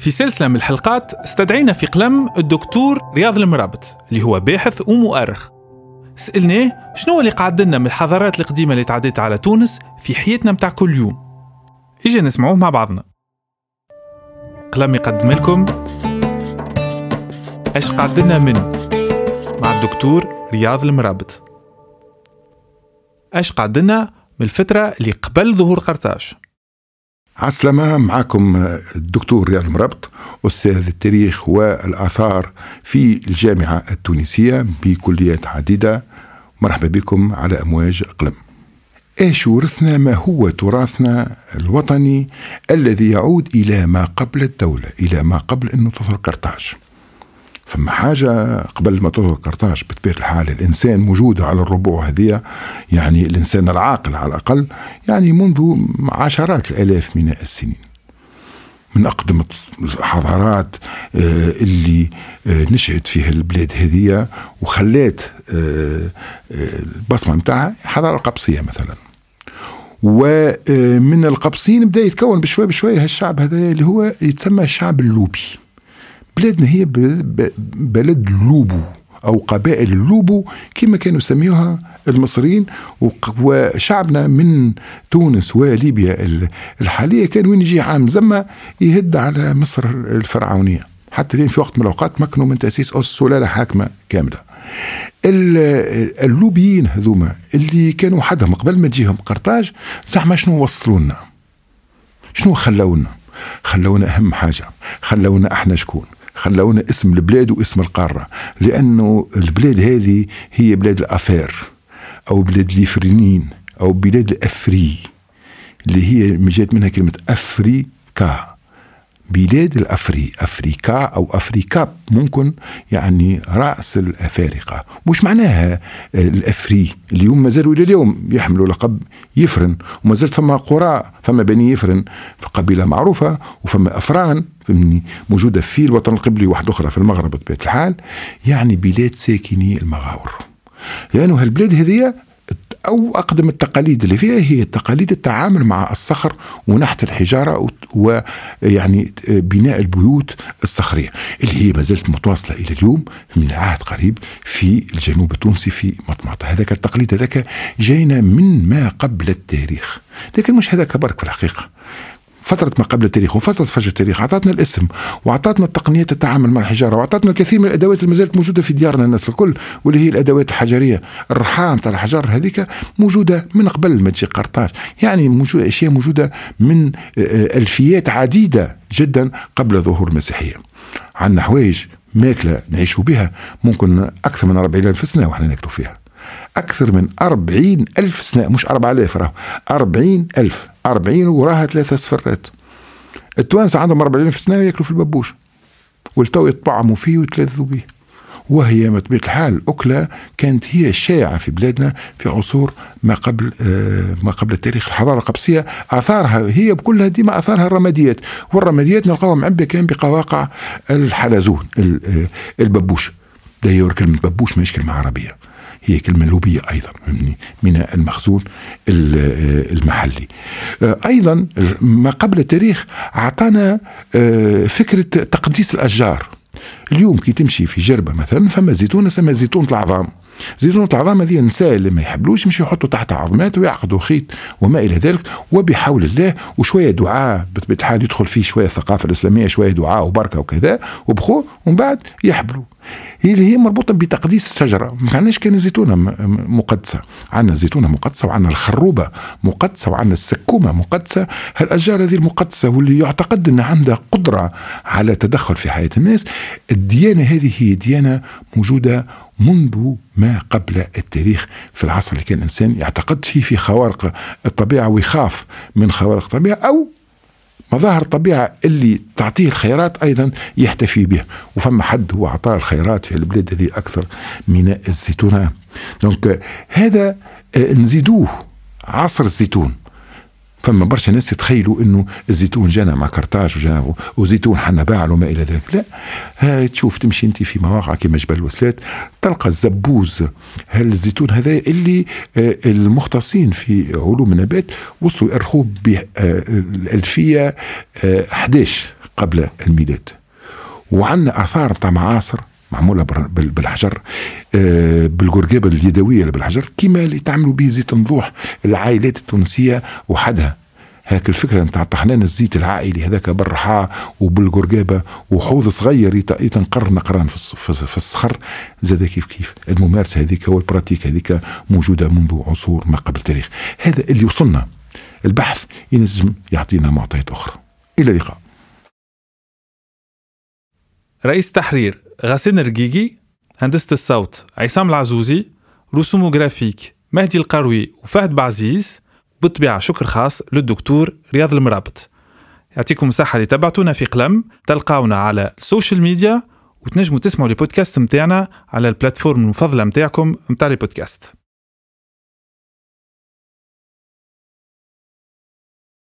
في سلسلة من الحلقات استدعينا في قلم الدكتور رياض المرابط اللي هو باحث ومؤرخ سألناه شنو اللي قعد لنا من الحضارات القديمة اللي تعديت على تونس في حياتنا متاع كل يوم؟ إجا نسمعوه مع بعضنا. قلم يقدم لكم إيش قعد لنا من مع الدكتور رياض المرابط. إيش قعد لنا من الفترة اللي قبل ظهور قرطاج؟ عسلامة معكم الدكتور رياض مربط أستاذ التاريخ والآثار في الجامعة التونسية بكليات عديدة. مرحبا بكم على أمواج قلم إيش ورثنا؟ ما هو تراثنا الوطني الذي يعود إلى ما قبل الدولة إلى ما قبل انه تظهر قرطاج فما حاجة قبل ما تظهر قرطاج بطبيعة الحال. الإنسان موجود على الربوع هذه يعني الإنسان العاقل على الأقل يعني منذ عشرات الآلاف من السنين. من أقدم الحضارات آه، اللي آه، نشأت فيها البلاد هذه وخلات آه، البصمة متاعها حضارة القبصية مثلا. ومن القبصيين بدأ يتكون بشوي بشوي هالشعب هذا اللي هو يتسمى الشعب اللوبي. بلادنا هي بلد اللوبو أو قبائل اللوبو كما كانوا يسميوها المصريين وشعبنا من تونس وليبيا الحالية كان وين يجي عام زمة يهد على مصر الفرعونية. حتى لين في وقت من الأوقات مكنوا من تأسيس أس سلالة حاكمة كاملة. اللوبيين هذوما اللي كانوا وحدهم قبل ما تجيهم قرطاج زعما شنو وصلوا لنا؟ شنو خلونا خلونا أهم حاجة خلونا إحنا شكون. خلونا اسم البلاد واسم القارة لأنه البلاد هذه هي بلاد الأفير أو بلاد اليفرينين أو بلاد الأفري اللي هي جات منها كلمة أفريكا. بلاد الأفري أفريكا أو أفريكا ممكن يعني رأس الأفارقة. مش معناها الأفري اليوم ما زالوا إلى اليوم يحملوا لقب يفرن وما زالت فما قرى فما بني يفرن. في قبيلة معروفة وفما أفران فهمني موجودة في الوطن القبلي واحدة أخرى في المغرب بطبيعة الحال يعني بلاد ساكني المغاور. لأنه هالبلاد هذه أو أقدم التقاليد اللي فيها هي تقاليد التعامل مع الصخر ونحت الحجارة ويعني بناء البيوت الصخرية. اللي هي ما زالت متواصلة إلى اليوم من عهد قريب في الجنوب التونسي في مطمطة هذاك التقليد هذاك جاينا من ما قبل التاريخ. لكن مش هذاك برك في الحقيقة. فترة ما قبل التاريخ وفترة فجر التاريخ أعطتنا الاسم وأعطتنا التقنيات التعامل مع الحجارة وأعطتنا الكثير من الأدوات اللي ما زالت موجودة في ديارنا الناس الكل واللي هي الأدوات الحجرية. الرحام تاع الحجر هذيك موجودة من قبل ما تجي قرطاج. يعني موجودة أشياء موجودة من آه، ألفيات عديدة جدا قبل ظهور المسيحية. عندنا حوايج ماكلة نعيشوا بها ممكن أكثر من 40 ألف سنة وإحنا ناكلوا فيها. أكثر من أربعين ألف سنة مش أربعة آلاف راه أربعين ألف أربعين وراها ثلاثة صفرات. التوانسة عندهم أربعين ألف سنة يأكلوا في الببوش والتو يطعموا فيه ويتلذوا به وهي بطبيعة الحال أكلة كانت هي الشائعة في بلادنا في عصور ما قبل آه، ما قبل التاريخ الحضارة القبسية. آثارها هي بكلها ديما آثارها الرماديات والرماديات نلقاها معبية كان بقواقع الحلزون آه، الببوش دايور كلمة ببوش ماهيش كلمة عربية. هي كلمة لوبية أيضا من المخزون المحلي. أيضا ما قبل التاريخ أعطانا آه، فكرة تقديس الأشجار. اليوم كي تمشي في جربة مثلا فما زيتونة اسمها زيتونة العظام. زيتونة العظام هذه النساء اللي ما يحبلوش يمشوا يحطوا تحت عظمات ويعقدوا خيط وما إلى ذلك. وبحول الله وشوية دعاء بطبيعه الحال يدخل فيه شوية الثقافه الإسلامية شوية دعاء وبركة وكذا وبخو ومن بعد يحبلوا. هي اللي هي مربوطة بتقديس الشجرة. ما عندناش كان الزيتونة مقدسة. عندنا الزيتونة مقدسة وعندنا الخروبة مقدسة وعندنا السكومة مقدسة. هالأشجار هذه المقدسة واللي يعتقد ان عندها قدرة على التدخل في حياة الناس الديانة هذه هي ديانة موجودة منذ ما قبل التاريخ في العصر اللي كان الإنسان يعتقد فيه في خوارق الطبيعة ويخاف من خوارق الطبيعة أو مظاهر الطبيعة اللي تعطيه الخيرات أيضا يحتفي به. وفما حد هو أعطاه الخيرات في البلاد هذه أكثر من الزيتونة. دونك هذا آه، نزيدوه عصر الزيتون. فما برشا ناس يتخيلوا إنه الزيتون جانا مع كرتاج وجانا وزيتون حنا باعل وما إلى ذلك. لا ها تشوف تمشي أنت في مواقع كما جبل الوسلات تلقى الزبوز الزيتون هذا اللي آه، المختصين في علوم النبات وصلوا يأرخوه بالألفية 11 آه، قبل الميلاد. وعندنا آثار بتاع معاصر معمولة بالحجر آه، بالقرقابه اليدوية اللي بالحجر كيما اللي تعملوا به زيت النضوح العائلات التونسية وحدها. هاك الفكرة نتاع طحنان الزيت العائلي هذاك بالرحاء وبالقرقابة وحوض صغير يتنقر نقران في الصخر. زاد كيف كيف؟ الممارسة هذيك والبراتيك هذيك موجودة منذ عصور ما قبل التاريخ. هذا اللي وصلنا. البحث ينجم يعطينا معطيات أخرى. إلى اللقاء. رئيس تحرير غاسين رقيقي هندسة الصوت عصام العزوزي رسوم جرافيك مهدي القروي وفهد بعزيز بالطبيعة شكر خاص للدكتور رياض المرابط. يعطيكم مساحة لتبعتونا في قلم تلقاونا على السوشيال ميديا وتنجموا تسمعوا البودكاست متاعنا على البلاتفورم المفضلة متاعكم متاع البودكاست.